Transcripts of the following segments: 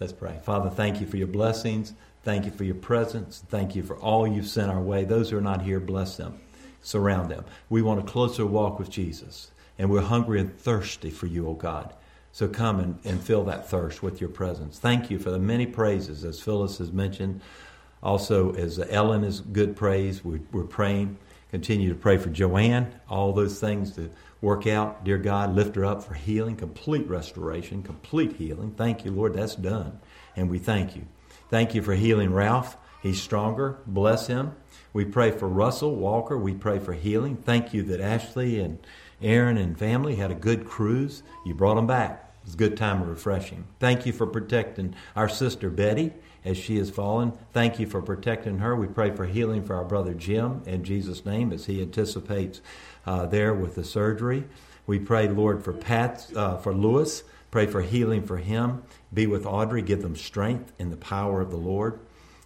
Let's pray. Father, thank you for your blessings. Thank you for your presence. Thank you for all you've sent our way. Those who are not here, bless them. Surround them. We want a closer walk with Jesus, and we're hungry and thirsty for you, O God. So come and, and fill that thirst with your presence. Thank you for the many praises, as Phyllis has mentioned. Also, as Ellen is good praise, we, we're praying. Continue to pray for Joanne, all those things to work out. Dear God, lift her up for healing, complete restoration, complete healing. Thank you, Lord, that's done. And we thank you. Thank you for healing Ralph. He's stronger. Bless him. We pray for Russell Walker. We pray for healing. Thank you that Ashley and Aaron and family had a good cruise. You brought them back. It's a good time of refreshing. Thank you for protecting our sister Betty as she has fallen. Thank you for protecting her. We pray for healing for our brother Jim in Jesus' name as he anticipates uh, there with the surgery. We pray, Lord, for Pat, uh, for Lewis. Pray for healing for him. Be with Audrey. Give them strength in the power of the Lord.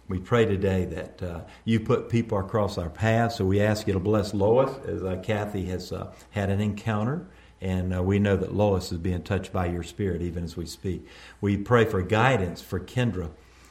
We pray today that uh, you put people across our path. So we ask you to bless Lois as uh, Kathy has uh, had an encounter and uh, we know that Lois is being touched by your spirit even as we speak. We pray for guidance for Kendra.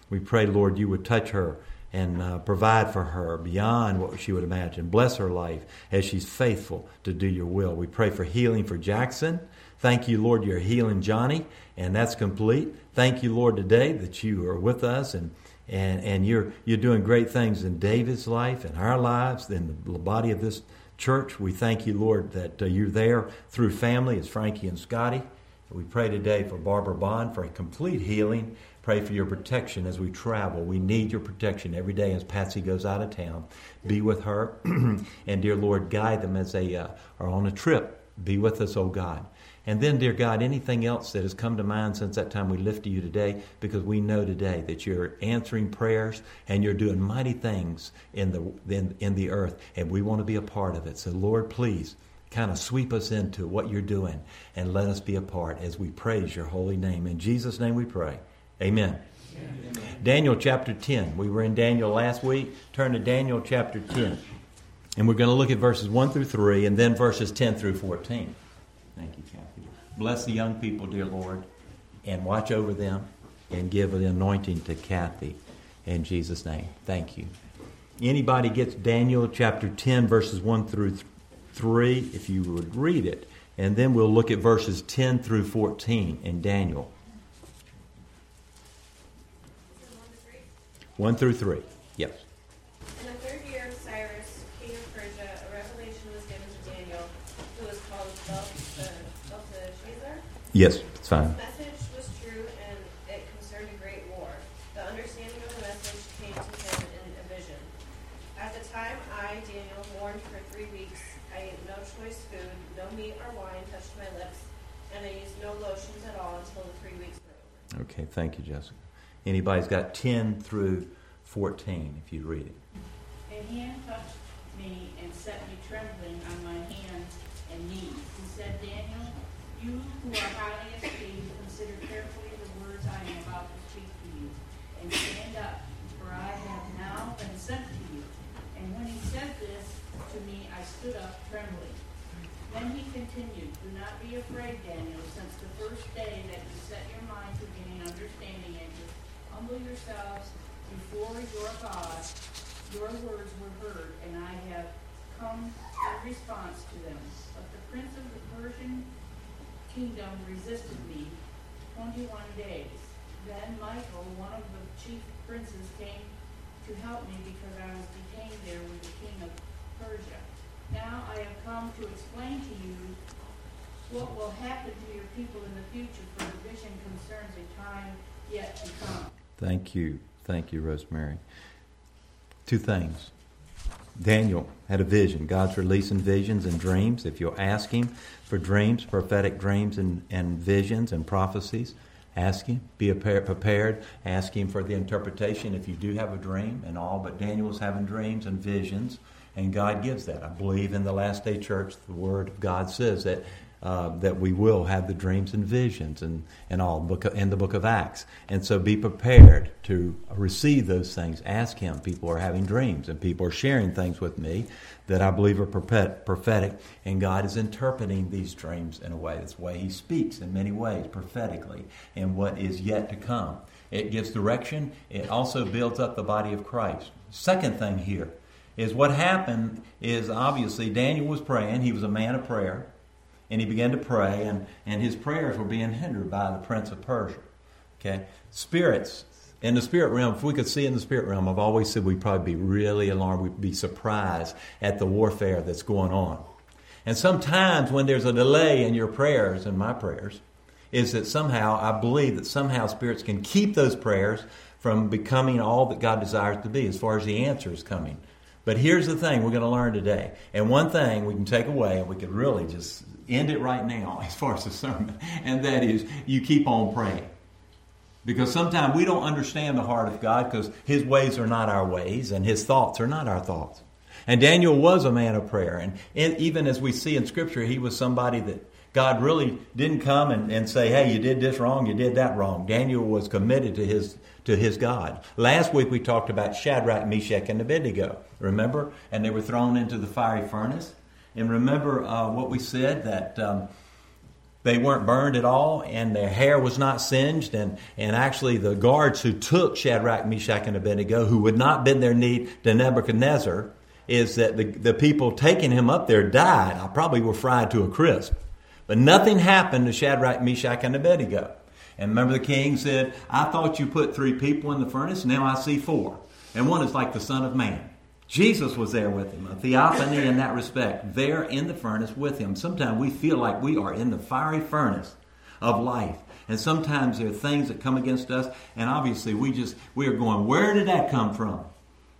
We pray, Lord, you would touch her and uh, provide for her beyond what she would imagine. Bless her life as she's faithful to do your will. We pray for healing for Jackson. Thank you, Lord, you're healing Johnny, and that's complete. Thank you, Lord, today that you are with us and and, and you're you're doing great things in David's life and our lives, in the body of this church. We thank you, Lord, that uh, you're there through family as Frankie and Scotty. We pray today for Barbara Bond for a complete healing. Pray for your protection as we travel. We need your protection every day as Patsy goes out of town. Be with her. and, dear Lord, guide them as they uh, are on a trip. Be with us, O oh God. And then, dear God, anything else that has come to mind since that time we lift to you today, because we know today that you're answering prayers and you're doing mighty things in the, in, in the earth, and we want to be a part of it. So, Lord, please kind of sweep us into what you're doing and let us be a part as we praise your holy name. In Jesus' name we pray. Amen. Daniel chapter 10. We were in Daniel last week. Turn to Daniel chapter 10. And we're going to look at verses 1 through 3 and then verses 10 through 14. Thank you, Kathy. Bless the young people, dear Lord, and watch over them and give the anointing to Kathy in Jesus' name. Thank you. Anybody gets Daniel chapter 10, verses 1 through 3, if you would read it. And then we'll look at verses 10 through 14 in Daniel. 1 through 3. Yes. Yes, it's fine. The message was true and it concerned a great war. The understanding of the message came to him in a vision. At the time, I, Daniel, mourned for three weeks. I ate no choice food, no meat or wine touched my lips, and I used no lotions at all until the three weeks were over. Okay, thank you, Jessica. Anybody's got 10 through 14 if you read it. And he touched me and set me trembling on my hands and knees. He said, Daniel, you who are highly esteemed, consider carefully the words I am about to speak to you, and stand up, for I have now been sent to you. And when he said this to me, I stood up trembling. Then he continued, Do not be afraid, Daniel, since the first day that you set your mind to gain understanding and to humble yourselves before your God, your words were heard, and I have come in response to them. But the prince of the Persian kingdom resisted me 21 days. Then Michael, one of the chief princes, came to help me because I was detained there with the king of Persia. Now I have come to explain to you what will happen to your people in the future, for the vision concerns a time yet to come. Thank you. Thank you, Rosemary. Two things. Daniel had a vision. God's releasing visions and dreams. If you'll ask Him for dreams, prophetic dreams and, and visions and prophecies, ask Him. Be prepared. Ask Him for the interpretation if you do have a dream and all. But Daniel's having dreams and visions, and God gives that. I believe in the last day church, the Word of God says that uh, that we will have the dreams and visions and, and all in the book of Acts. And so be prepared to receive those things. Ask Him. People are having dreams and people are sharing things with me that I believe are prophetic, and God is interpreting these dreams in a way. That's the way He speaks in many ways, prophetically, and what is yet to come. it gives direction, it also builds up the body of Christ. Second thing here is what happened is obviously Daniel was praying, he was a man of prayer, and he began to pray, and, and his prayers were being hindered by the prince of Persia. Okay? Spirits. In the spirit realm, if we could see in the spirit realm, I've always said we'd probably be really alarmed. We'd be surprised at the warfare that's going on. And sometimes when there's a delay in your prayers and my prayers, is that somehow I believe that somehow spirits can keep those prayers from becoming all that God desires to be as far as the answer is coming. But here's the thing we're going to learn today. And one thing we can take away, and we could really just end it right now as far as the sermon, and that is you keep on praying. Because sometimes we don't understand the heart of God because His ways are not our ways and His thoughts are not our thoughts. And Daniel was a man of prayer. And even as we see in Scripture, he was somebody that God really didn't come and, and say, hey, you did this wrong, you did that wrong. Daniel was committed to his, to his God. Last week we talked about Shadrach, Meshach, and Abednego, remember? And they were thrown into the fiery furnace. And remember uh, what we said that um, they weren't burned at all, and their hair was not singed. And, and actually, the guards who took Shadrach, Meshach, and Abednego, who would not bend their knee to Nebuchadnezzar, is that the, the people taking him up there died. I probably were fried to a crisp. But nothing happened to Shadrach, Meshach, and Abednego. And remember, the king said, I thought you put three people in the furnace, now I see four. And one is like the Son of Man. Jesus was there with him, a theophany in that respect, there in the furnace with him. Sometimes we feel like we are in the fiery furnace of life. And sometimes there are things that come against us, and obviously we just we are going, where did that come from?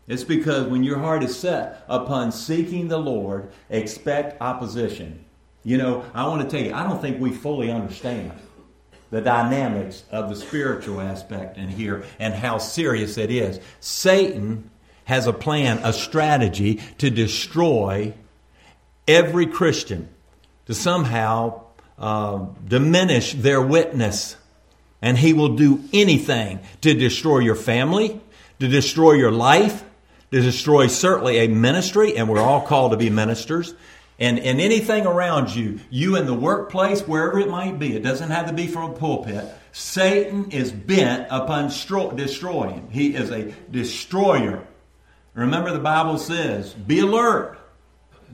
It's because when your heart is set upon seeking the Lord, expect opposition. You know, I want to tell you, I don't think we fully understand the dynamics of the spiritual aspect in here and how serious it is. Satan has a plan, a strategy to destroy every Christian, to somehow uh, diminish their witness. And he will do anything to destroy your family, to destroy your life, to destroy certainly a ministry, and we're all called to be ministers. And, and anything around you, you in the workplace, wherever it might be, it doesn't have to be from a pulpit. Satan is bent upon destroying. He is a destroyer. Remember, the Bible says, be alert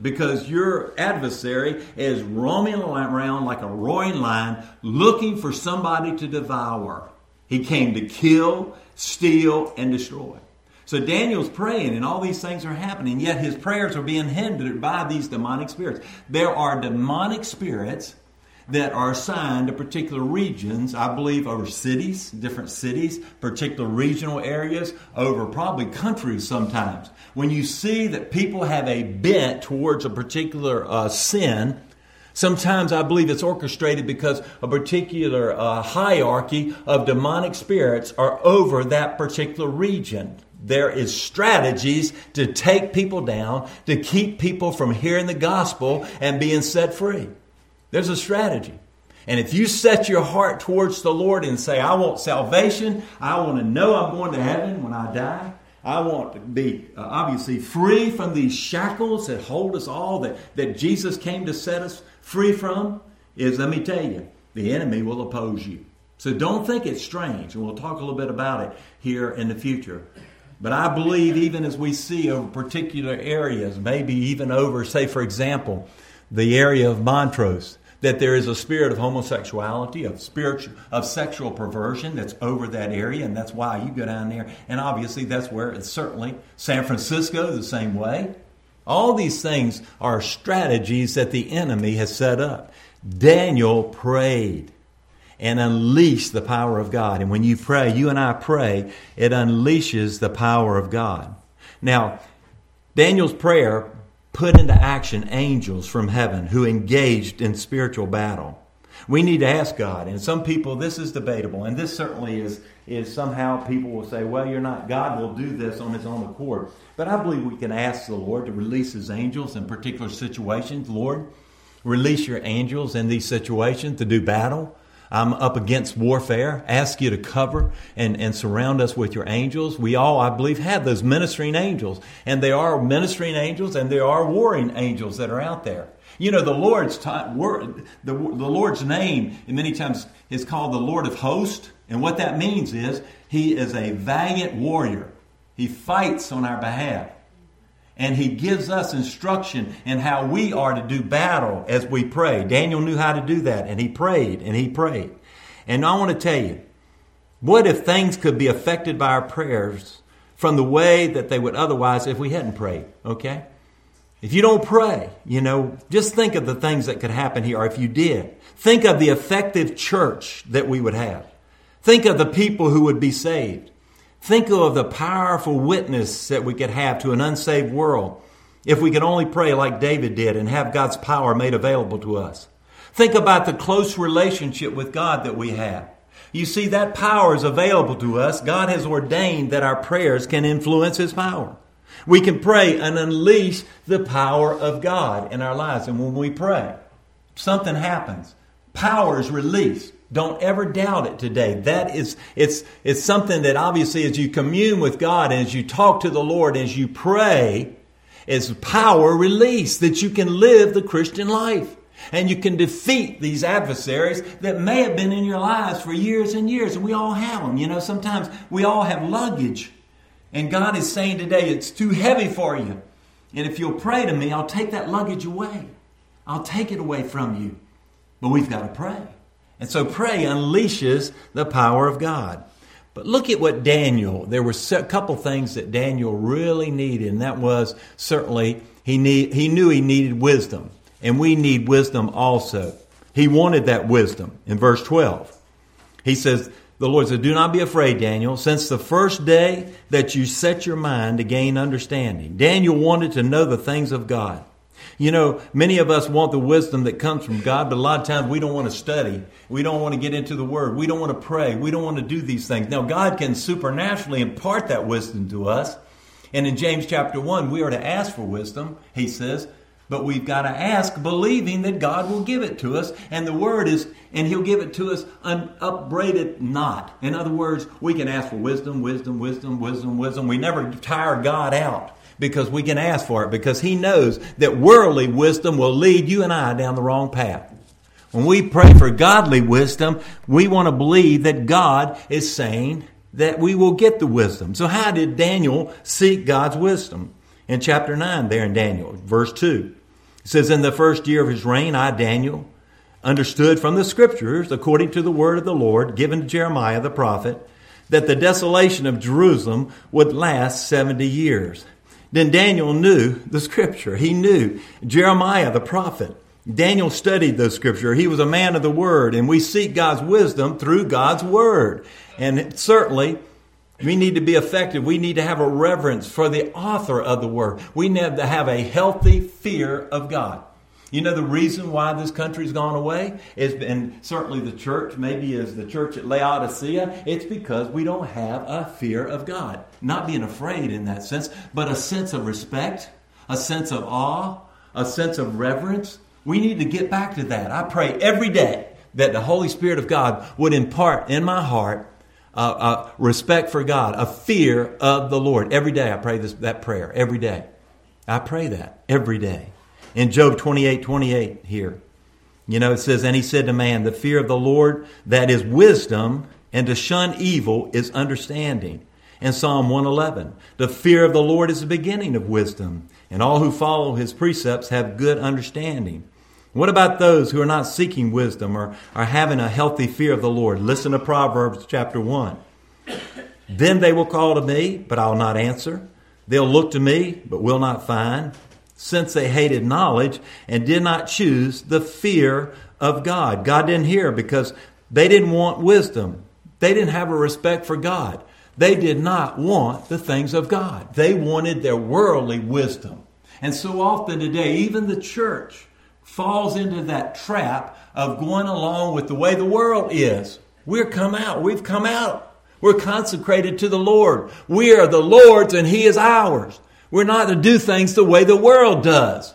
because your adversary is roaming around like a roaring lion looking for somebody to devour. He came to kill, steal, and destroy. So Daniel's praying, and all these things are happening, yet his prayers are being hindered by these demonic spirits. There are demonic spirits that are assigned to particular regions, I believe over cities, different cities, particular regional areas, over probably countries sometimes. When you see that people have a bent towards a particular uh, sin, Sometimes I believe it's orchestrated because a particular uh, hierarchy of demonic spirits are over that particular region. There is strategies to take people down, to keep people from hearing the gospel and being set free. There's a strategy. And if you set your heart towards the Lord and say, I want salvation, I want to know I'm going to heaven when I die, I want to be uh, obviously free from these shackles that hold us all, that, that Jesus came to set us free from, is let me tell you, the enemy will oppose you. So don't think it's strange, and we'll talk a little bit about it here in the future. But I believe, even as we see over particular areas, maybe even over, say, for example, the area of Montrose, that there is a spirit of homosexuality, of spiritual, of sexual perversion that's over that area, and that's why you go down there. And obviously, that's where it's certainly San Francisco the same way. All these things are strategies that the enemy has set up. Daniel prayed and unleashed the power of God. And when you pray, you and I pray, it unleashes the power of God. Now, Daniel's prayer put into action angels from heaven who engaged in spiritual battle. We need to ask God, and some people, this is debatable, and this certainly is, is somehow people will say, well, you're not, God will do this on his own accord. But I believe we can ask the Lord to release his angels in particular situations. Lord, release your angels in these situations to do battle. I'm up against warfare. Ask you to cover and, and surround us with your angels. We all, I believe, have those ministering angels. And there are ministering angels and there are warring angels that are out there. You know, the Lord's time, word, the, the Lord's name and many times is called the Lord of hosts. And what that means is he is a valiant warrior. He fights on our behalf. And he gives us instruction in how we are to do battle as we pray. Daniel knew how to do that, and he prayed and he prayed. And I want to tell you, what if things could be affected by our prayers from the way that they would otherwise if we hadn't prayed? Okay? If you don't pray, you know, just think of the things that could happen here, or if you did. Think of the effective church that we would have. Think of the people who would be saved. Think of the powerful witness that we could have to an unsaved world if we could only pray like David did and have God's power made available to us. Think about the close relationship with God that we have. You see, that power is available to us. God has ordained that our prayers can influence His power. We can pray and unleash the power of God in our lives. And when we pray, something happens. Power is released. Don't ever doubt it today. That is, it's, it's something that obviously as you commune with God, as you talk to the Lord, as you pray, is power released that you can live the Christian life. And you can defeat these adversaries that may have been in your lives for years and years. And we all have them. You know, sometimes we all have luggage and God is saying today, it's too heavy for you. And if you'll pray to me, I'll take that luggage away. I'll take it away from you. But we've got to pray. And so pray unleashes the power of God. But look at what Daniel, there were a couple things that Daniel really needed, and that was certainly he, need, he knew he needed wisdom. And we need wisdom also. He wanted that wisdom in verse 12. He says, the Lord said, Do not be afraid, Daniel, since the first day that you set your mind to gain understanding. Daniel wanted to know the things of God. You know, many of us want the wisdom that comes from God, but a lot of times we don't want to study. We don't want to get into the Word. We don't want to pray. We don't want to do these things. Now, God can supernaturally impart that wisdom to us. And in James chapter 1, we are to ask for wisdom, he says, but we've got to ask, believing that God will give it to us. And the word is, and He'll give it to us unupbraided not. In other words, we can ask for wisdom, wisdom, wisdom, wisdom, wisdom. We never tire God out because we can ask for it because He knows that worldly wisdom will lead you and I down the wrong path. When we pray for godly wisdom, we want to believe that God is saying that we will get the wisdom. So, how did Daniel seek God's wisdom? In chapter 9, there in Daniel, verse 2. It says, In the first year of his reign, I, Daniel, understood from the scriptures, according to the word of the Lord given to Jeremiah the prophet, that the desolation of Jerusalem would last 70 years. Then Daniel knew the scripture. He knew Jeremiah the prophet. Daniel studied the scripture. He was a man of the word, and we seek God's wisdom through God's word. And certainly, we need to be effective. We need to have a reverence for the author of the word. We need to have a healthy fear of God. You know the reason why this country's gone away is, and certainly the church, maybe is the church at Laodicea. It's because we don't have a fear of God, not being afraid in that sense, but a sense of respect, a sense of awe, a sense of reverence. We need to get back to that. I pray every day that the Holy Spirit of God would impart in my heart a respect for God, a fear of the Lord. Every day I pray this, that prayer. Every day. I pray that every day. In Job 28 28 here, you know, it says, And he said to man, The fear of the Lord, that is wisdom, and to shun evil is understanding. In Psalm 111, the fear of the Lord is the beginning of wisdom, and all who follow his precepts have good understanding. What about those who are not seeking wisdom or are having a healthy fear of the Lord? Listen to Proverbs chapter 1. Then they will call to me, but I'll not answer. They'll look to me, but will not find, since they hated knowledge and did not choose the fear of God. God didn't hear because they didn't want wisdom. They didn't have a respect for God. They did not want the things of God. They wanted their worldly wisdom. And so often today, even the church, falls into that trap of going along with the way the world is. We're come out. We've come out. We're consecrated to the Lord. We are the Lord's and He is ours. We're not to do things the way the world does.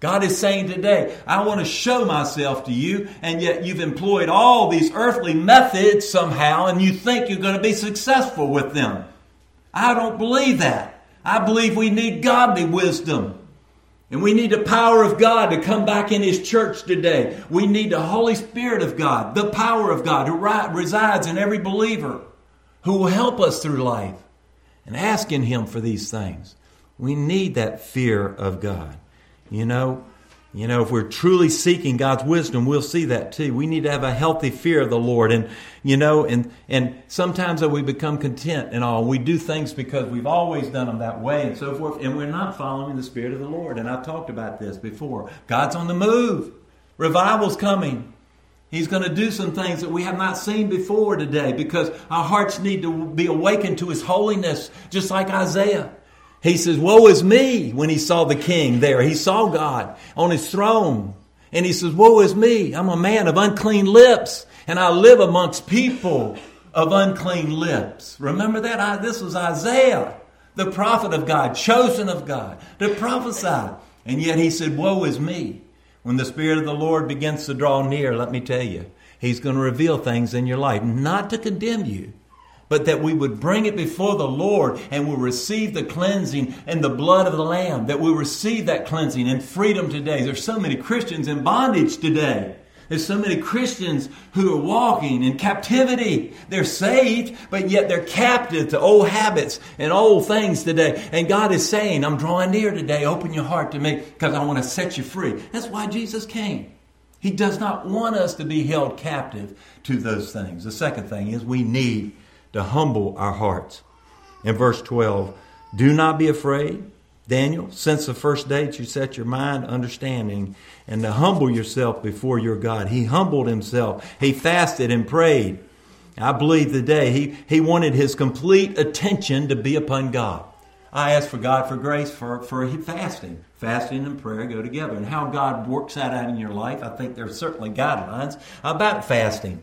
God is saying today, I want to show myself to you, and yet you've employed all these earthly methods somehow, and you think you're going to be successful with them. I don't believe that. I believe we need godly wisdom. And we need the power of God to come back in His church today. We need the Holy Spirit of God, the power of God who resides in every believer who will help us through life and asking Him for these things. We need that fear of God. You know, you know, if we're truly seeking God's wisdom, we'll see that too. We need to have a healthy fear of the Lord. And, you know, and, and sometimes that we become content and all. We do things because we've always done them that way and so forth. And we're not following the Spirit of the Lord. And I've talked about this before. God's on the move. Revival's coming. He's going to do some things that we have not seen before today because our hearts need to be awakened to His holiness, just like Isaiah. He says, Woe is me when he saw the king there. He saw God on his throne. And he says, Woe is me. I'm a man of unclean lips, and I live amongst people of unclean lips. Remember that? I, this was Isaiah, the prophet of God, chosen of God, to prophesy. And yet he said, Woe is me. When the Spirit of the Lord begins to draw near, let me tell you, He's going to reveal things in your life, not to condemn you, but that we would bring it before the Lord and we receive the cleansing and the blood of the Lamb, that we receive that cleansing and freedom today. There's so many Christians in bondage today. There's so many Christians who are walking in captivity. They're saved, but yet they're captive to old habits and old things today. And God is saying, I'm drawing near today. Open your heart to me because I want to set you free. That's why Jesus came. He does not want us to be held captive to those things. The second thing is we need to humble our hearts. In verse 12, do not be afraid, Daniel, since the first day that you set your mind understanding and to humble yourself before your God. He humbled himself. He fasted and prayed. I believe today he, he wanted his complete attention to be upon God. I ask for God for grace for, for fasting. Fasting and prayer go together. And how God works that out in your life, I think there's certainly guidelines about fasting.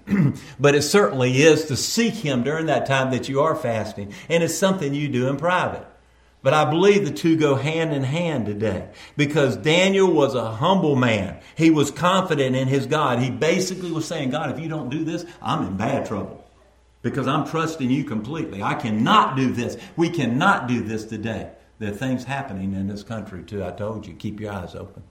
but it certainly is to seek Him during that time that you are fasting. And it's something you do in private. But I believe the two go hand in hand today because Daniel was a humble man. He was confident in his God. He basically was saying, God, if you don't do this, I'm in bad trouble because I'm trusting you completely. I cannot do this. We cannot do this today. There are things happening in this country too. I told you, keep your eyes open.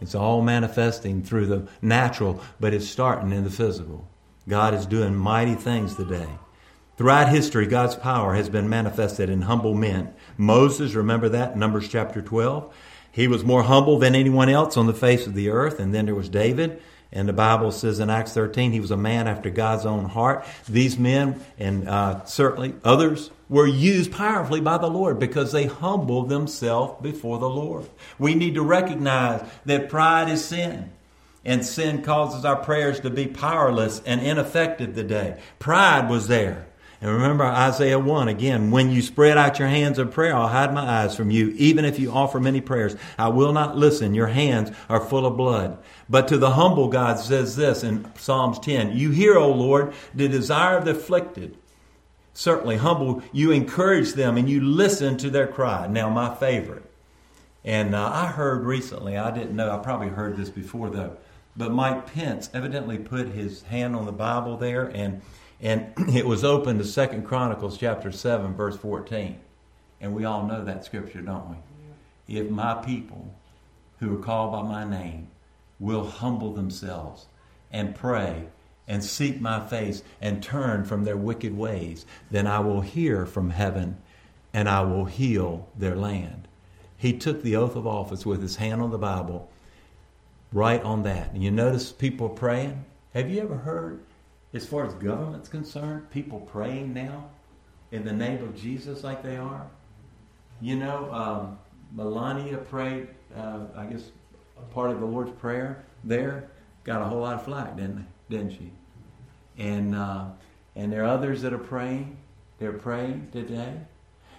It's all manifesting through the natural, but it's starting in the physical. God is doing mighty things today. Throughout history, God's power has been manifested in humble men. Moses, remember that, Numbers chapter 12. He was more humble than anyone else on the face of the earth. And then there was David. And the Bible says in Acts 13, he was a man after God's own heart. These men, and uh, certainly others, were used powerfully by the Lord because they humbled themselves before the Lord. We need to recognize that pride is sin. And sin causes our prayers to be powerless and ineffective today. Pride was there. And remember Isaiah 1 again, when you spread out your hands in prayer, I'll hide my eyes from you. Even if you offer many prayers, I will not listen. Your hands are full of blood. But to the humble, God says this in Psalms 10 You hear, O Lord, the desire of the afflicted. Certainly, humble, you encourage them and you listen to their cry. Now, my favorite. And uh, I heard recently, I didn't know, I probably heard this before though, but Mike Pence evidently put his hand on the Bible there and and it was open to Second Chronicles chapter 7, verse 14. And we all know that scripture, don't we? If my people who are called by my name will humble themselves and pray and seek my face and turn from their wicked ways, then I will hear from heaven and I will heal their land. He took the oath of office with his hand on the Bible, right on that. And you notice people praying? Have you ever heard as far as government's concerned, people praying now in the name of Jesus like they are. You know, um, Melania prayed, uh, I guess, part of the Lord's Prayer there. Got a whole lot of flack, didn't, didn't she? And, uh, and there are others that are praying. They're praying today.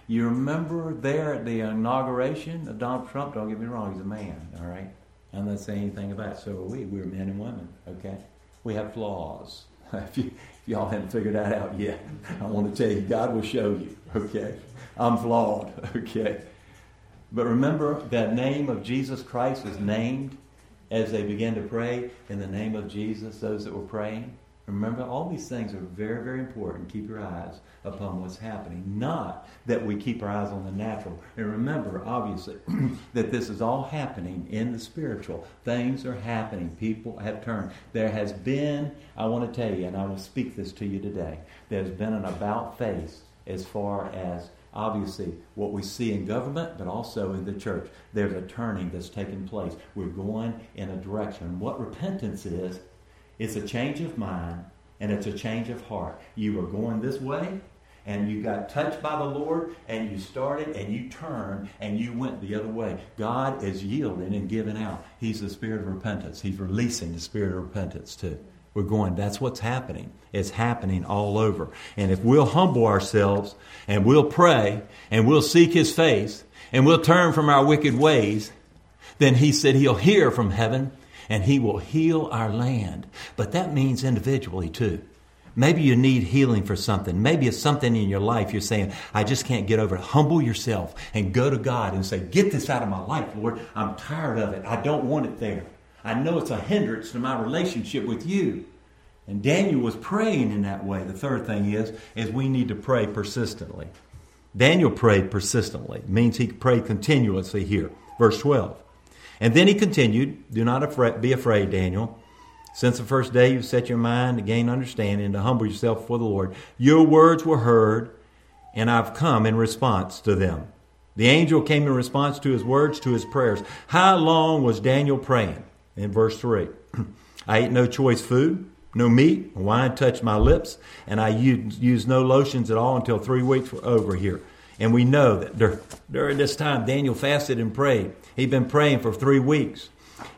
You remember there at the inauguration of Donald Trump, don't get me wrong, he's a man, all right? I'm not saying anything about it. So are we. We're men and women, okay? We have flaws. if, you, if y'all haven't figured that out yet, I want to tell you, God will show you, okay? I'm flawed, okay? But remember that name of Jesus Christ was named as they began to pray in the name of Jesus, those that were praying. Remember, all these things are very, very important. Keep your eyes upon what's happening. Not that we keep our eyes on the natural. And remember, obviously, that this is all happening in the spiritual. Things are happening. People have turned. There has been, I want to tell you, and I will speak this to you today, there's been an about face as far as obviously what we see in government, but also in the church. There's a turning that's taking place. We're going in a direction. What repentance is, it's a change of mind and it's a change of heart. You were going this way and you got touched by the Lord and you started and you turned and you went the other way. God is yielding and giving out. He's the spirit of repentance. He's releasing the spirit of repentance too. We're going, that's what's happening. It's happening all over. And if we'll humble ourselves and we'll pray and we'll seek His face and we'll turn from our wicked ways, then He said He'll hear from heaven and He will heal our land. But that means individually too. Maybe you need healing for something. Maybe it's something in your life you're saying, I just can't get over it. Humble yourself and go to God and say, Get this out of my life, Lord. I'm tired of it. I don't want it there. I know it's a hindrance to my relationship with you. And Daniel was praying in that way. The third thing is, is we need to pray persistently. Daniel prayed persistently. It means he prayed continuously here. Verse 12. And then he continued, Do not be afraid, Daniel. Since the first day you've set your mind to gain understanding and to humble yourself before the Lord, your words were heard, and I've come in response to them. The angel came in response to his words, to his prayers. How long was Daniel praying? In verse 3 I ate no choice food, no meat, wine touched my lips, and I used no lotions at all until three weeks were over here. And we know that during this time, Daniel fasted and prayed. He'd been praying for three weeks.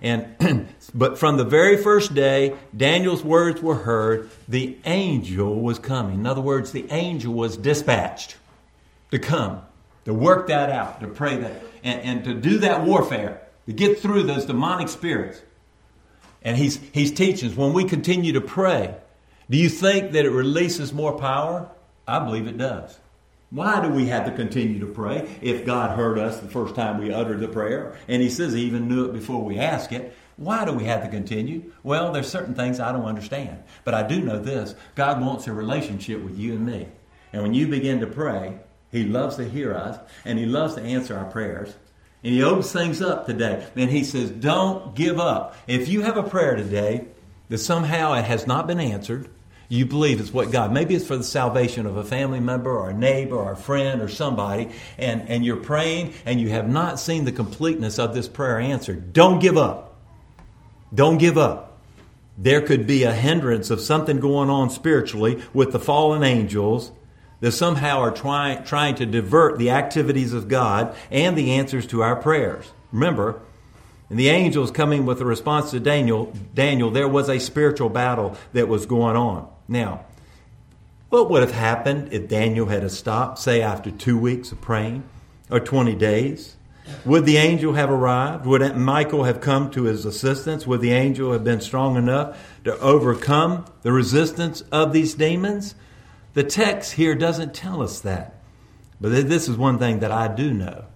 And but from the very first day, Daniel's words were heard. The angel was coming. In other words, the angel was dispatched to come, to work that out, to pray that, and, and to do that warfare, to get through those demonic spirits. And he's he's teaching us when we continue to pray. Do you think that it releases more power? I believe it does. Why do we have to continue to pray if God heard us the first time we uttered the prayer? And He says He even knew it before we asked it. Why do we have to continue? Well, there's certain things I don't understand. But I do know this God wants a relationship with you and me. And when you begin to pray, He loves to hear us and He loves to answer our prayers. And He opens things up today. And He says, Don't give up. If you have a prayer today that somehow it has not been answered, you believe it's what God, maybe it's for the salvation of a family member or a neighbor or a friend or somebody, and, and you're praying and you have not seen the completeness of this prayer answered. Don't give up. Don't give up. There could be a hindrance of something going on spiritually with the fallen angels that somehow are trying, trying to divert the activities of God and the answers to our prayers. Remember, and the angels coming with a response to Daniel, Daniel, there was a spiritual battle that was going on. Now, what would have happened if Daniel had stopped, say, after two weeks of praying or 20 days? Would the angel have arrived? Would Michael have come to his assistance? Would the angel have been strong enough to overcome the resistance of these demons? The text here doesn't tell us that. But this is one thing that I do know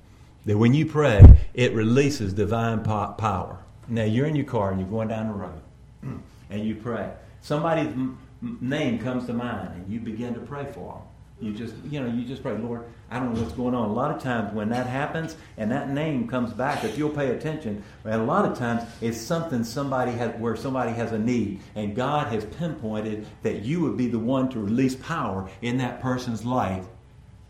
that when you pray, it releases divine power. Now, you're in your car and you're going down the road and you pray. Somebody's name comes to mind and you begin to pray for them. You just, you know, you just pray, Lord, I don't know what's going on. A lot of times when that happens and that name comes back, if you'll pay attention, and a lot of times it's something somebody has, where somebody has a need, and God has pinpointed that you would be the one to release power in that person's life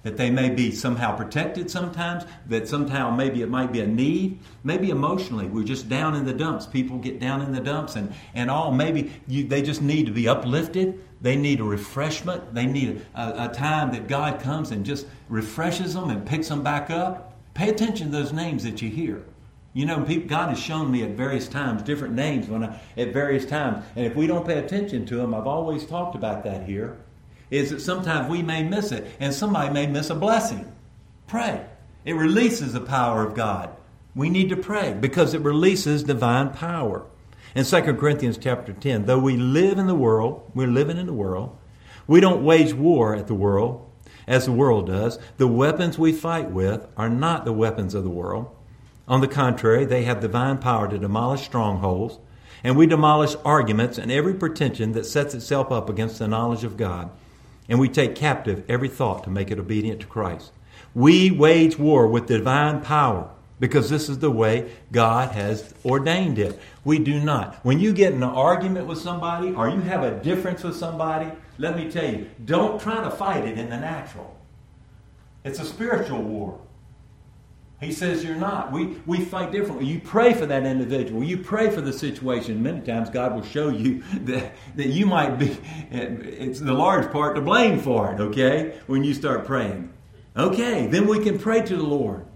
that they may be somehow protected sometimes, that somehow maybe it might be a need, maybe emotionally. We're just down in the dumps. People get down in the dumps and, and all. Maybe you, they just need to be uplifted. They need a refreshment. They need a, a time that God comes and just refreshes them and picks them back up. Pay attention to those names that you hear. You know, people, God has shown me at various times different names when I, at various times. And if we don't pay attention to them, I've always talked about that here is that sometimes we may miss it and somebody may miss a blessing. Pray. It releases the power of God. We need to pray because it releases divine power. In 2 Corinthians chapter 10, though we live in the world, we're living in the world, we don't wage war at the world as the world does. The weapons we fight with are not the weapons of the world. On the contrary, they have divine power to demolish strongholds And we demolish arguments and every pretension that sets itself up against the knowledge of God. And we take captive every thought to make it obedient to Christ. We wage war with divine power because this is the way God has ordained it. We do not. When you get in an argument with somebody or you have a difference with somebody, let me tell you, don't try to fight it in the natural. It's a spiritual war. He says you're not. We, we fight differently. You pray for that individual. You pray for the situation. Many times God will show you that, that you might be, it's the large part to blame for it, okay, when you start praying. Okay, then we can pray to the Lord.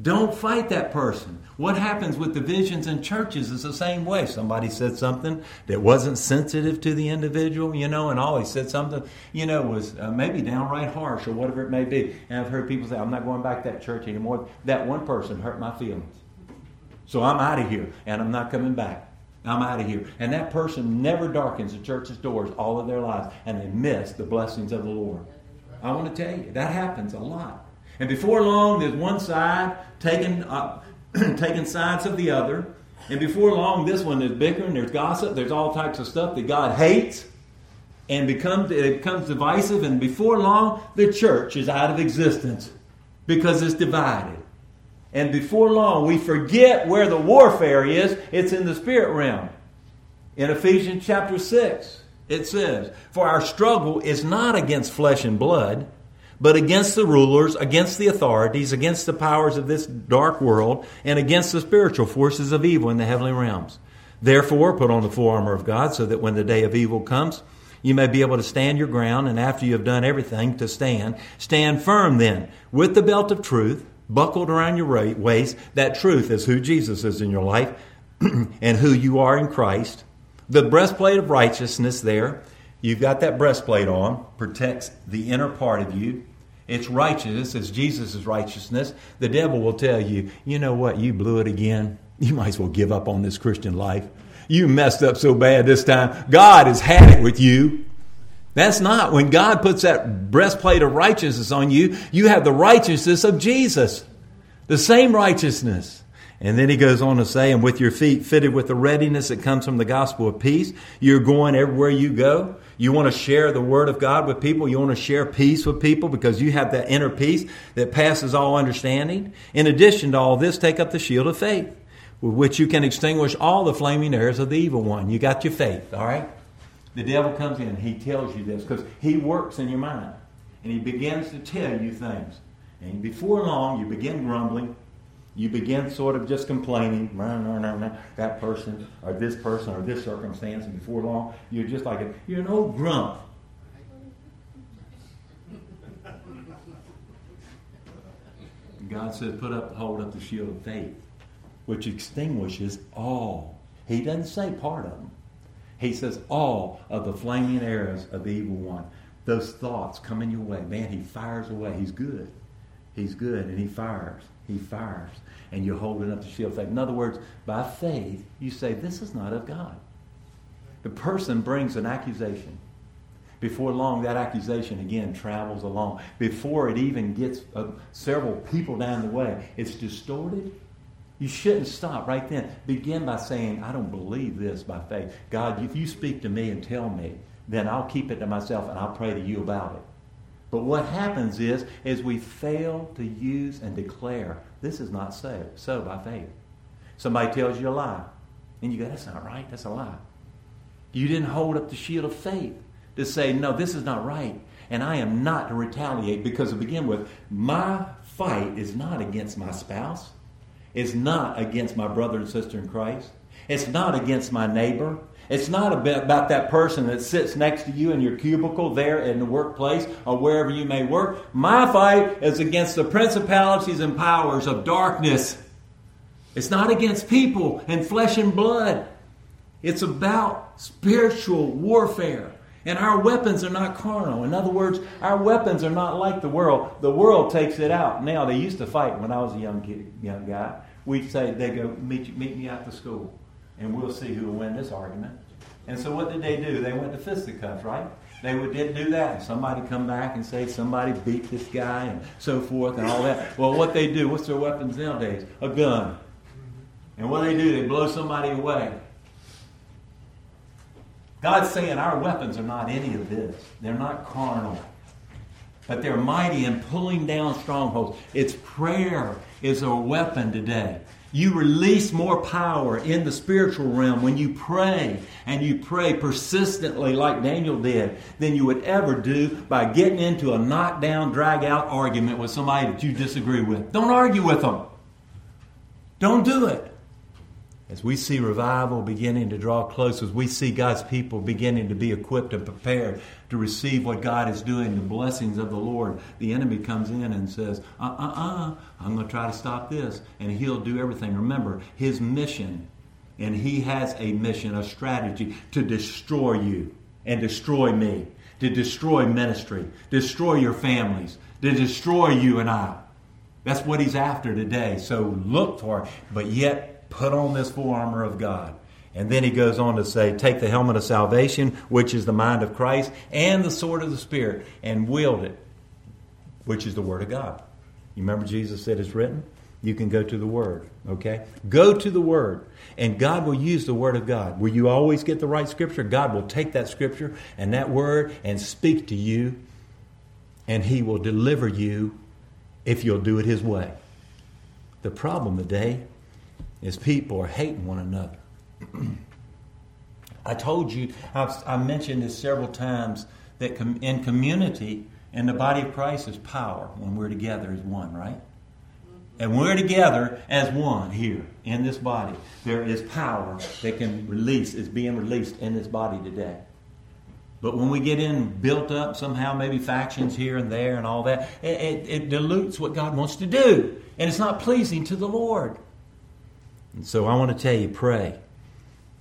Don't fight that person. What happens with divisions in churches is the same way. Somebody said something that wasn't sensitive to the individual, you know, and always said something, you know, was uh, maybe downright harsh or whatever it may be. And I've heard people say, I'm not going back to that church anymore. That one person hurt my feelings. So I'm out of here and I'm not coming back. I'm out of here. And that person never darkens the church's doors all of their lives and they miss the blessings of the Lord. I want to tell you, that happens a lot. And before long, there's one side taking, uh, taking sides of the other. And before long, this one is bickering, there's gossip, there's all types of stuff that God hates. And becomes, it becomes divisive. And before long, the church is out of existence because it's divided. And before long, we forget where the warfare is. It's in the spirit realm. In Ephesians chapter 6, it says, For our struggle is not against flesh and blood but against the rulers, against the authorities, against the powers of this dark world, and against the spiritual forces of evil in the heavenly realms. Therefore, put on the full armor of God, so that when the day of evil comes, you may be able to stand your ground, and after you have done everything to stand, stand firm then, with the belt of truth buckled around your waist. That truth is who Jesus is in your life and who you are in Christ. The breastplate of righteousness there. You've got that breastplate on, protects the inner part of you. It's righteousness. it's Jesus' righteousness. The devil will tell you, you know what, you blew it again. You might as well give up on this Christian life. You messed up so bad this time. God has had it with you. That's not. When God puts that breastplate of righteousness on you, you have the righteousness of Jesus. The same righteousness. And then he goes on to say, and with your feet fitted with the readiness that comes from the gospel of peace, you're going everywhere you go. You want to share the word of God with people. You want to share peace with people because you have that inner peace that passes all understanding. In addition to all this, take up the shield of faith, with which you can extinguish all the flaming arrows of the evil one. You got your faith, all right? The devil comes in, he tells you this because he works in your mind. And he begins to tell you things. And before long, you begin grumbling you begin sort of just complaining, nah, nah, nah, that person or this person or this circumstance, and before long, you're just like a, you're an old grump. God says, put up, hold up the shield of faith, which extinguishes all. He doesn't say part of them. He says all of the flaming arrows of the evil one. Those thoughts coming your way. Man, he fires away. He's good. He's good, and he fires. He fires. And you're holding up the shield of faith. In other words, by faith, you say, This is not of God. The person brings an accusation. Before long, that accusation again travels along. Before it even gets uh, several people down the way, it's distorted. You shouldn't stop right then. Begin by saying, I don't believe this by faith. God, if you speak to me and tell me, then I'll keep it to myself and I'll pray to you about it. But what happens is, is we fail to use and declare this is not so, so by faith. Somebody tells you a lie, and you go, that's not right, that's a lie. You didn't hold up the shield of faith to say, no, this is not right, and I am not to retaliate because to begin with, my fight is not against my spouse, it's not against my brother and sister in Christ, it's not against my neighbor, it's not about that person that sits next to you in your cubicle there in the workplace or wherever you may work. My fight is against the principalities and powers of darkness. It's not against people and flesh and blood. It's about spiritual warfare. And our weapons are not carnal. In other words, our weapons are not like the world. The world takes it out. Now, they used to fight when I was a young kid, young guy. We'd say, they go, meet, meet me the school and we'll see who will win this argument. And so what did they do? They went to fisticuffs, right? They would did do that. And somebody come back and say somebody beat this guy and so forth and all that. Well, what they do? What's their weapons nowadays? A gun. And what they do? They blow somebody away. God's saying our weapons are not any of this. They're not carnal. But they're mighty in pulling down strongholds. It's prayer is a weapon today. You release more power in the spiritual realm when you pray and you pray persistently like Daniel did than you would ever do by getting into a knockdown, drag out argument with somebody that you disagree with. Don't argue with them. Don't do it. As we see revival beginning to draw close, as we see God's people beginning to be equipped and prepared to receive what God is doing, the blessings of the Lord, the enemy comes in and says, uh uh uh, I'm going to try to stop this. And he'll do everything. Remember, his mission, and he has a mission, a strategy to destroy you and destroy me, to destroy ministry, destroy your families, to destroy you and I. That's what he's after today. So look for it. But yet, put on this full armor of God. And then he goes on to say, Take the helmet of salvation, which is the mind of Christ, and the sword of the Spirit, and wield it, which is the Word of God. You remember Jesus said it's written? You can go to the Word, okay? Go to the Word, and God will use the Word of God. Will you always get the right Scripture? God will take that Scripture and that Word and speak to you, and He will deliver you if you'll do it His way. The problem today is people are hating one another. I told you, I've, I mentioned this several times, that com- in community, in the body of Christ, is power when we're together as one, right? Mm-hmm. And we're together as one here in this body. There is power that can release, is being released in this body today. But when we get in built up somehow, maybe factions here and there and all that, it, it, it dilutes what God wants to do. And it's not pleasing to the Lord. And so I want to tell you pray.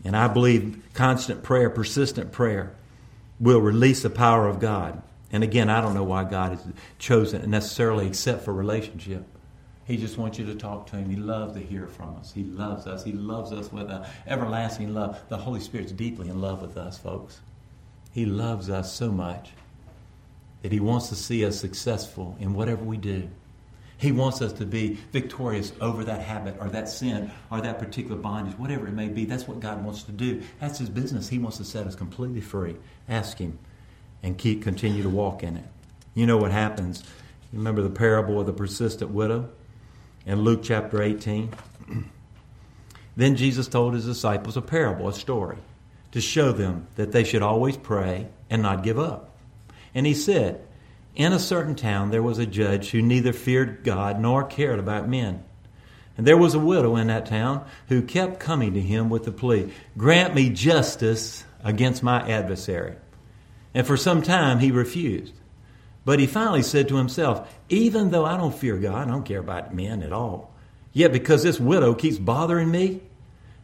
And I believe constant prayer, persistent prayer, will release the power of God. And again, I don't know why God has chosen it necessarily except for relationship. He just wants you to talk to Him. He loves to hear from us. He loves us. He loves us with an everlasting love. The Holy Spirit's deeply in love with us, folks. He loves us so much that He wants to see us successful in whatever we do. He wants us to be victorious over that habit or that sin or that particular bondage, whatever it may be. That's what God wants to do. That's His business. He wants to set us completely free. Ask Him and keep continue to walk in it. You know what happens. You remember the parable of the persistent widow in Luke chapter 18? then Jesus told his disciples a parable, a story, to show them that they should always pray and not give up. And he said, in a certain town there was a judge who neither feared God nor cared about men. And there was a widow in that town who kept coming to him with the plea, Grant me justice against my adversary. And for some time he refused. But he finally said to himself, Even though I don't fear God, I don't care about men at all, yet because this widow keeps bothering me,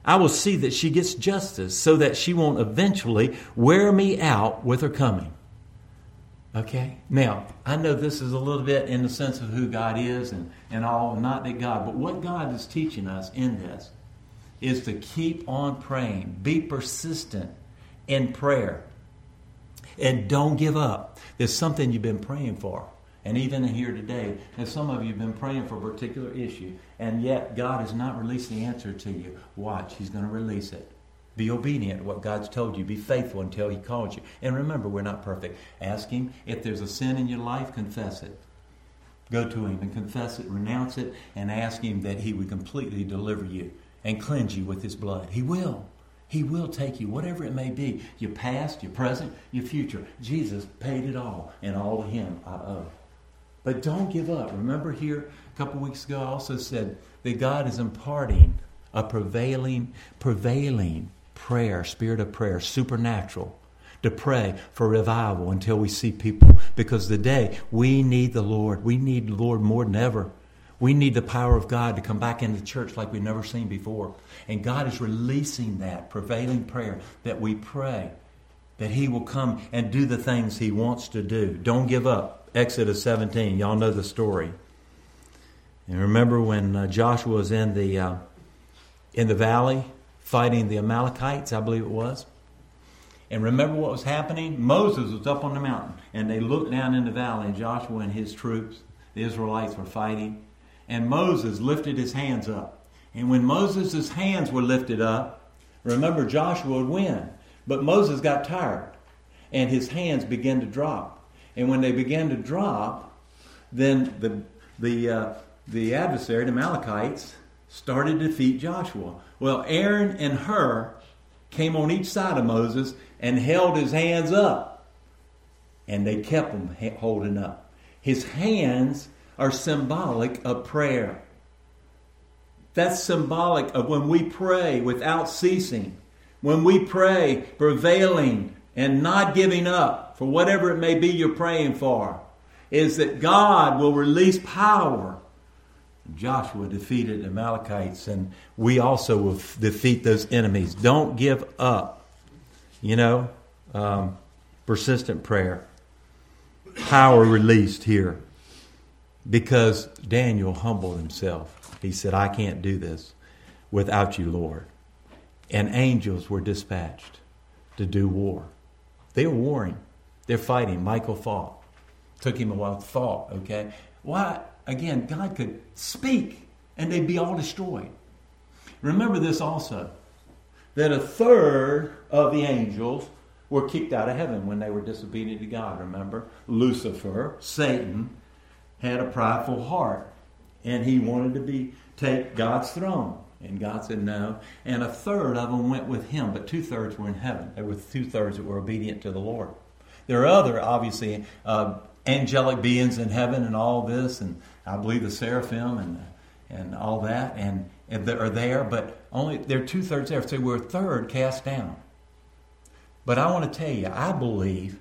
I will see that she gets justice so that she won't eventually wear me out with her coming. Okay? Now, I know this is a little bit in the sense of who God is and, and all, not that God, but what God is teaching us in this is to keep on praying, be persistent in prayer, and don't give up. There's something you've been praying for. And even here today, and some of you have been praying for a particular issue, and yet God has not released the answer to you. Watch, He's going to release it. Be obedient to what God's told you. Be faithful until He calls you. And remember, we're not perfect. Ask Him if there's a sin in your life, confess it. Go to Him and confess it, renounce it, and ask Him that He would completely deliver you and cleanse you with His blood. He will. He will take you, whatever it may be your past, your present, your future. Jesus paid it all, and all to Him I owe. But don't give up. Remember here a couple weeks ago, I also said that God is imparting a prevailing, prevailing prayer, spirit of prayer, supernatural, to pray for revival until we see people. Because today we need the Lord. We need the Lord more than ever. We need the power of God to come back into the church like we've never seen before. And God is releasing that prevailing prayer that we pray that He will come and do the things He wants to do. Don't give up. Exodus 17, y'all know the story. And remember when uh, Joshua was in the uh, in the valley fighting the Amalekites, I believe it was. And remember what was happening? Moses was up on the mountain, and they looked down in the valley, and Joshua and his troops, the Israelites, were fighting. And Moses lifted his hands up. And when Moses' hands were lifted up, remember Joshua would win. But Moses got tired, and his hands began to drop. And when they began to drop, then the the uh, the adversary, the Amalekites, started to defeat Joshua. Well, Aaron and Hur came on each side of Moses and held his hands up, and they kept them holding up. His hands are symbolic of prayer. That's symbolic of when we pray without ceasing, when we pray prevailing and not giving up for whatever it may be you're praying for, is that God will release power. Joshua defeated the Amalekites, and we also will defeat those enemies. Don't give up. You know, um, persistent prayer. Power released here because Daniel humbled himself. He said, I can't do this without you, Lord. And angels were dispatched to do war. They were warring. They're fighting. Michael fought. Took him a while. To fought, okay? Why? Again, God could speak and they'd be all destroyed. Remember this also that a third of the angels were kicked out of heaven when they were disobedient to God. Remember? Lucifer, Satan, had a prideful heart and he wanted to be take God's throne. And God said no. And a third of them went with him, but two thirds were in heaven. There were two thirds that were obedient to the Lord. There are other, obviously, uh, angelic beings in heaven and all this, and I believe the seraphim and and all that, and, and are there, but only there are two thirds there. So we're a third cast down. But I want to tell you, I believe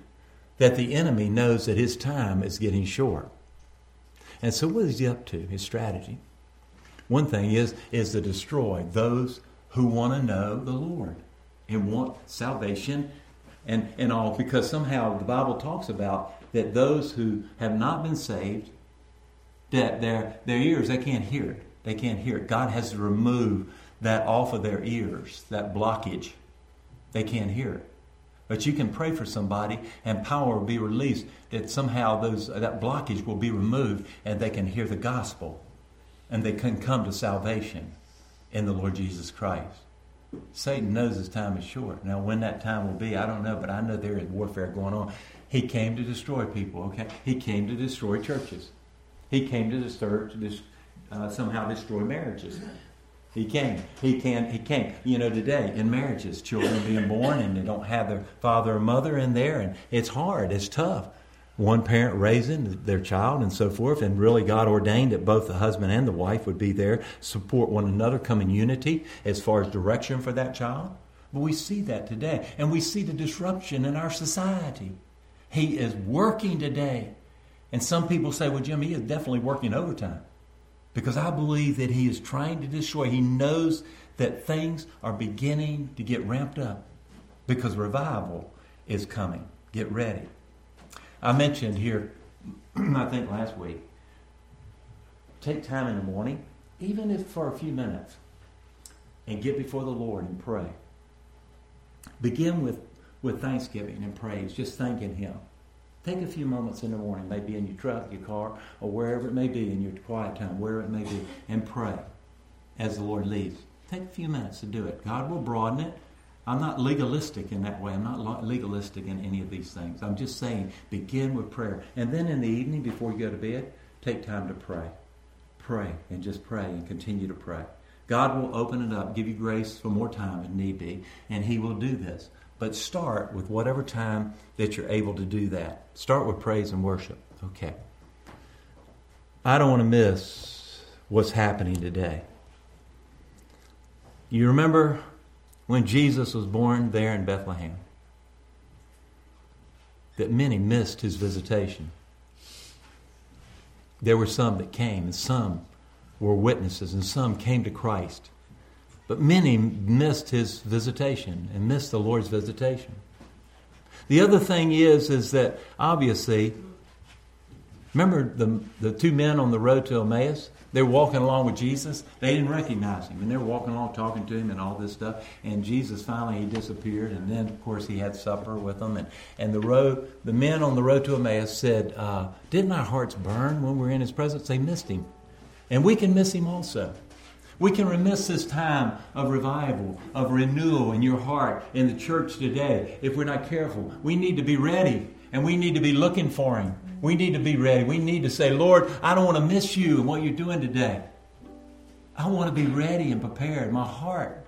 that the enemy knows that his time is getting short. And so, what is he up to? His strategy. One thing is is to destroy those who want to know the Lord and want salvation and, and all, because somehow the Bible talks about that those who have not been saved, that their their ears they can't hear it. They can't hear it. God has to remove that off of their ears, that blockage. They can't hear it. But you can pray for somebody and power will be released that somehow those, that blockage will be removed and they can hear the gospel and they can come to salvation in the Lord Jesus Christ. Satan knows his time is short. Now, when that time will be, I don't know, but I know there is warfare going on. He came to destroy people, okay? He came to destroy churches. He came to this disturb, to uh, somehow destroy marriages. He came. He can. He came. You know, today in marriages, children being born and they don't have their father or mother in there, and it's hard. It's tough. One parent raising their child and so forth, and really God ordained that both the husband and the wife would be there, support one another, come in unity as far as direction for that child. But we see that today, and we see the disruption in our society. He is working today, and some people say, "Well, Jim, he is definitely working overtime." because I believe that he is trying to destroy. He knows that things are beginning to get ramped up because revival is coming. Get ready. I mentioned here, I think last week, take time in the morning, even if for a few minutes, and get before the Lord and pray. Begin with, with thanksgiving and praise, just thanking Him. Take a few moments in the morning, maybe in your truck, your car, or wherever it may be, in your quiet time, wherever it may be, and pray as the Lord leads. Take a few minutes to do it. God will broaden it. I'm not legalistic in that way. I'm not legalistic in any of these things. I'm just saying begin with prayer. And then in the evening, before you go to bed, take time to pray. Pray and just pray and continue to pray. God will open it up, give you grace for more time if need be, and He will do this. But start with whatever time that you're able to do that. Start with praise and worship. Okay. I don't want to miss what's happening today. You remember when Jesus was born there in Bethlehem? That many missed his visitation. There were some that came, and some were witnesses, and some came to Christ. But many missed his visitation and missed the Lord's visitation. The other thing is, is that obviously, remember the, the two men on the road to Emmaus? They were walking along with Jesus. They didn't recognize him. And they were walking along talking to him and all this stuff. And Jesus finally he disappeared. And then, of course, he had supper with them. And, and the road, the men on the road to Emmaus said, uh, Didn't our hearts burn when we were in his presence? They missed him. And we can miss him also. We can miss this time of revival, of renewal in your heart, in the church today, if we're not careful. We need to be ready and we need to be looking for Him. We need to be ready. We need to say, Lord, I don't want to miss you and what you're doing today. I want to be ready and prepared. My heart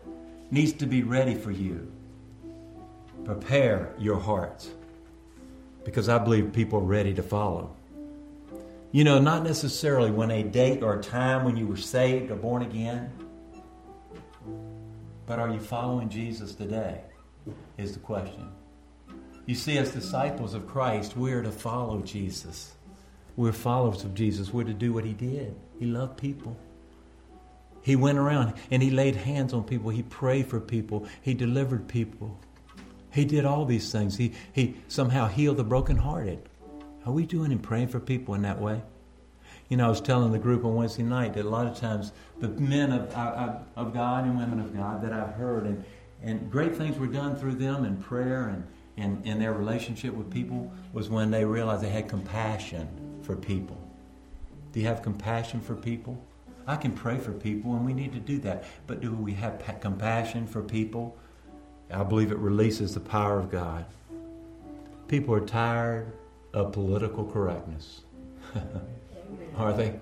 needs to be ready for you. Prepare your hearts because I believe people are ready to follow. You know, not necessarily when a date or a time when you were saved or born again, but are you following Jesus today? Is the question. You see, as disciples of Christ, we're to follow Jesus. We're followers of Jesus. We're to do what he did. He loved people. He went around and he laid hands on people. He prayed for people. He delivered people. He did all these things. He, he somehow healed the brokenhearted. Are we doing and praying for people in that way? You know, I was telling the group on Wednesday night that a lot of times the men of, of, of God and women of God that I've heard, and, and great things were done through them in prayer and in, in their relationship with people, was when they realized they had compassion for people. Do you have compassion for people? I can pray for people, and we need to do that. But do we have compassion for people? I believe it releases the power of God. People are tired of political correctness. are they?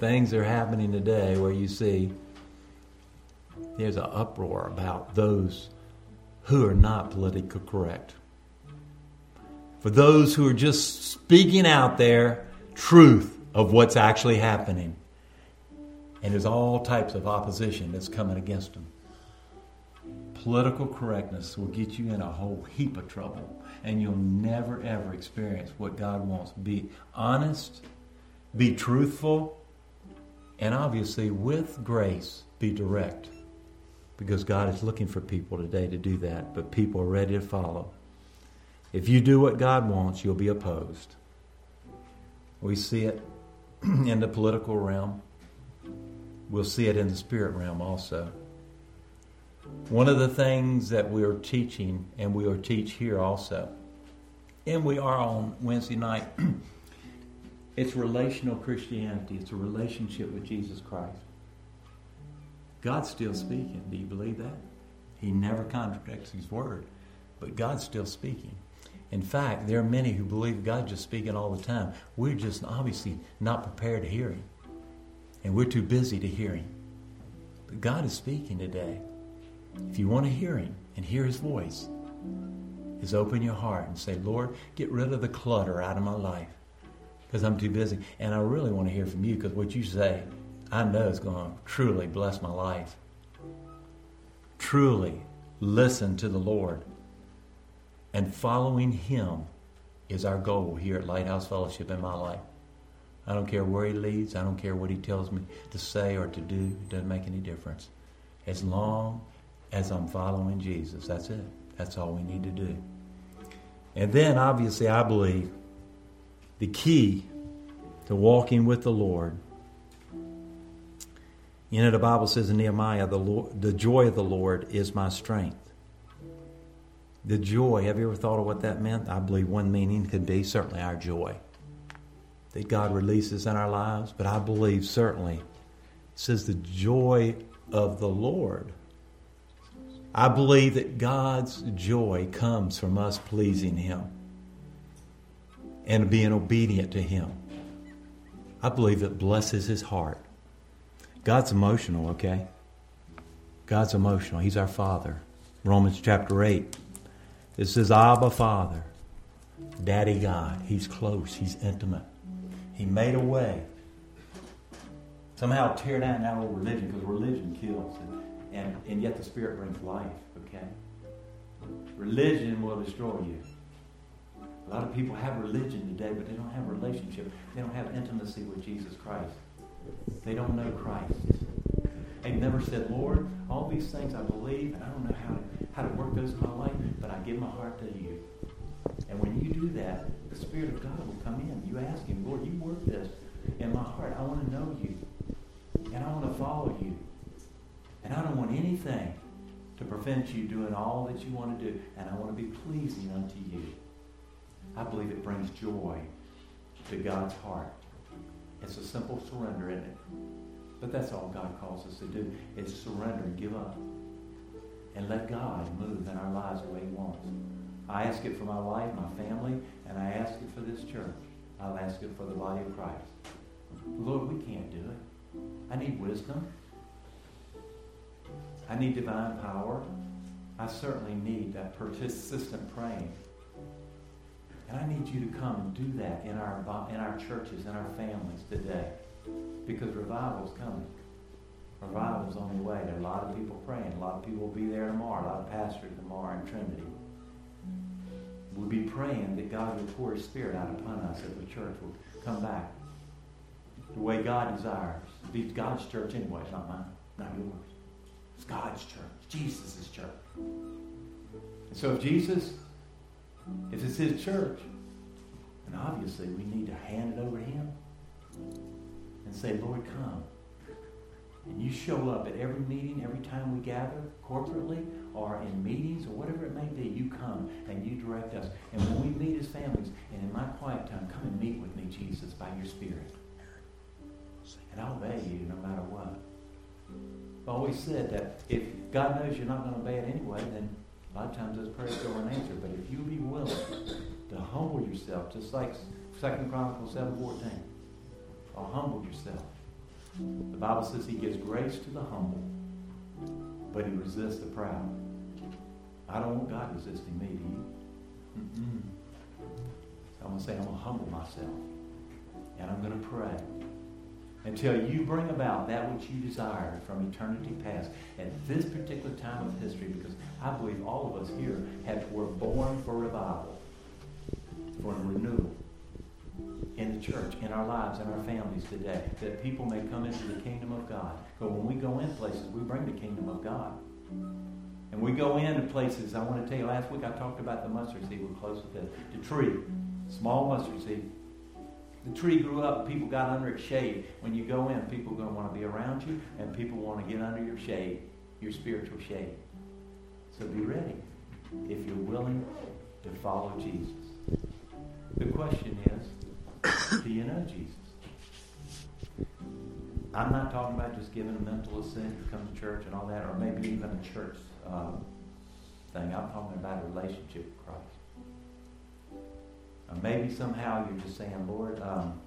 Things are happening today where you see there's an uproar about those who are not politically correct. For those who are just speaking out there truth of what's actually happening. And there's all types of opposition that's coming against them political correctness will get you in a whole heap of trouble, and you'll never ever experience what God wants. Be honest, be truthful, and obviously, with grace, be direct. Because God is looking for people today to do that, but people are ready to follow. If you do what God wants, you'll be opposed. We see it in the political realm. We'll see it in the spirit realm also. One of the things that we are teaching, and we are teach here also, and we are on Wednesday night, it's relational Christianity. It's a relationship with Jesus Christ. God's still speaking. Do you believe that? He never contradicts His word, but God's still speaking. In fact, there are many who believe God's just speaking all the time. We're just obviously not prepared to hear Him, and we're too busy to hear Him. But God is speaking today. If you want to hear Him and hear His voice, is open your heart and say, Lord, get rid of the clutter out of my life because I'm too busy. And I really want to hear from you because what you say, I know is going to truly bless my life. Truly listen to the Lord. And following Him is our goal here at Lighthouse Fellowship in my life. I don't care where He leads, I don't care what He tells me to say or to do, it doesn't make any difference. As long as I'm following Jesus. That's it. That's all we need to do. And then, obviously, I believe the key to walking with the Lord. You know, the Bible says in Nehemiah, the, Lord, the joy of the Lord is my strength. The joy, have you ever thought of what that meant? I believe one meaning could be certainly our joy that God releases in our lives, but I believe certainly it says the joy of the Lord I believe that God's joy comes from us pleasing Him and being obedient to Him. I believe it blesses His heart. God's emotional, okay? God's emotional. He's our Father. Romans chapter 8. It says, Abba, Father, Daddy God. He's close, He's intimate. He made a way. Somehow tear down that old religion because religion kills. And and, and yet the Spirit brings life, okay? Religion will destroy you. A lot of people have religion today, but they don't have a relationship. They don't have intimacy with Jesus Christ. They don't know Christ. They've never said, Lord, all these things I believe, and I don't know how to, how to work those in my life, but I give my heart to you. And when you do that, the Spirit of God will come in. You ask Him, Lord, you work this in my heart. I want to know you, and I want to follow you. And I don't want anything to prevent you doing all that you want to do. And I want to be pleasing unto you. I believe it brings joy to God's heart. It's a simple surrender, isn't it? But that's all God calls us to do is surrender and give up. And let God move in our lives the way He wants. I ask it for my life, my family, and I ask it for this church. I'll ask it for the body of Christ. Lord, we can't do it. I need wisdom. I need divine power. I certainly need that persistent praying. And I need you to come and do that in our, in our churches, in our families today. Because revival is coming. Revival is on the way. There are a lot of people praying. A lot of people will be there tomorrow. A lot of pastors tomorrow in Trinity. We'll be praying that God will pour His Spirit out upon us, that the church will come back the way God desires. Be God's church anyway. It's not mine, not yours. It's God's church. Jesus' church. And so if Jesus, if it's His church, then obviously we need to hand it over to Him and say, Lord, come. And you show up at every meeting, every time we gather corporately or in meetings or whatever it may be, you come and you direct us. And when we meet as families, and in my quiet time, come and meet with me, Jesus, by your Spirit. And I'll obey you no matter what. Always said that if God knows you're not going to obey it anyway, then a lot of times those prayers go unanswered. But if you be willing to humble yourself, just like Second Chronicles 7.14, or uh, humble yourself. The Bible says he gives grace to the humble, but he resists the proud. I don't want God resisting me, do you? Mm-mm. So I'm going to say, I'm going to humble myself. And I'm going to pray until you bring about that which you desire from eternity past at this particular time of history, because I believe all of us here have, were born for revival, for renewal in the church, in our lives, in our families today, that people may come into the kingdom of God. But when we go in places, we bring the kingdom of God. And we go into places, I want to tell you, last week I talked about the mustard seed. We're close to the, the tree, small mustard seed. The tree grew up, people got under its shade. When you go in, people are going to want to be around you, and people want to get under your shade, your spiritual shade. So be ready if you're willing to follow Jesus. The question is, do you know Jesus? I'm not talking about just giving a mental assent to come to church and all that, or maybe even a church uh, thing. I'm talking about a relationship with Christ. Uh, maybe somehow you're just saying, Lord, um,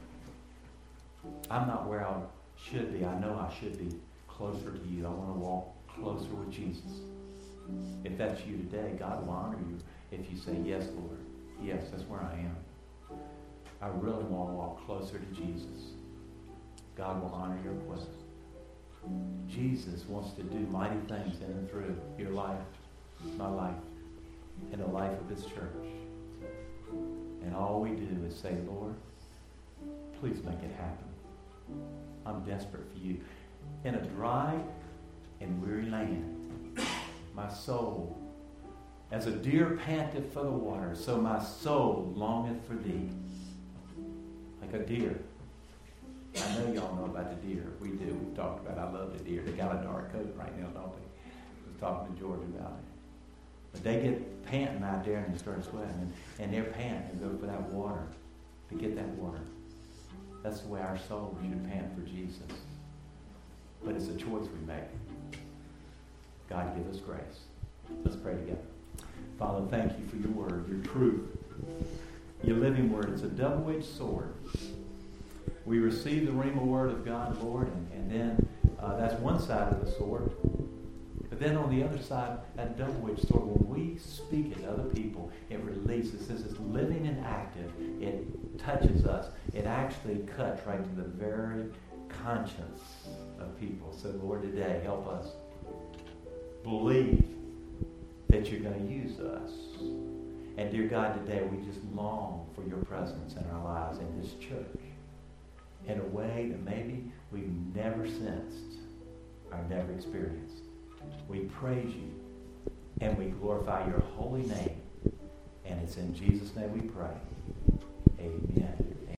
I'm not where I should be. I know I should be closer to you. I want to walk closer with Jesus. If that's you today, God will honor you if you say, Yes, Lord. Yes, that's where I am. I really want to walk closer to Jesus. God will honor your request. Jesus wants to do mighty things in and through your life, my life, and the life of His church. All we do is say, Lord, please make it happen. I'm desperate for you. In a dry and weary land, my soul, as a deer panteth for the water, so my soul longeth for thee. Like a deer. I know y'all know about the deer. We do. We've talked about I love the deer. They got a dark coat right now, don't they? I was talking to George about it. But they get panting out there and they start sweating. And, and they're panting and go for that water, to get that water. That's the way our soul should pant for Jesus. But it's a choice we make. God give us grace. Let's pray together. Father, thank you for your word, your truth, your living word. It's a double-edged sword. We receive the Rhema word of God, Lord, and, and then uh, that's one side of the sword. But then on the other side, that double-edged sword, when we speak it to other people, it releases. Since it's living and active, it touches us. It actually cuts right to the very conscience of people. So, Lord, today, help us believe that you're going to use us. And, dear God, today we just long for your presence in our lives in this church in a way that maybe we've never sensed or never experienced. We praise you and we glorify your holy name. And it's in Jesus' name we pray. Amen.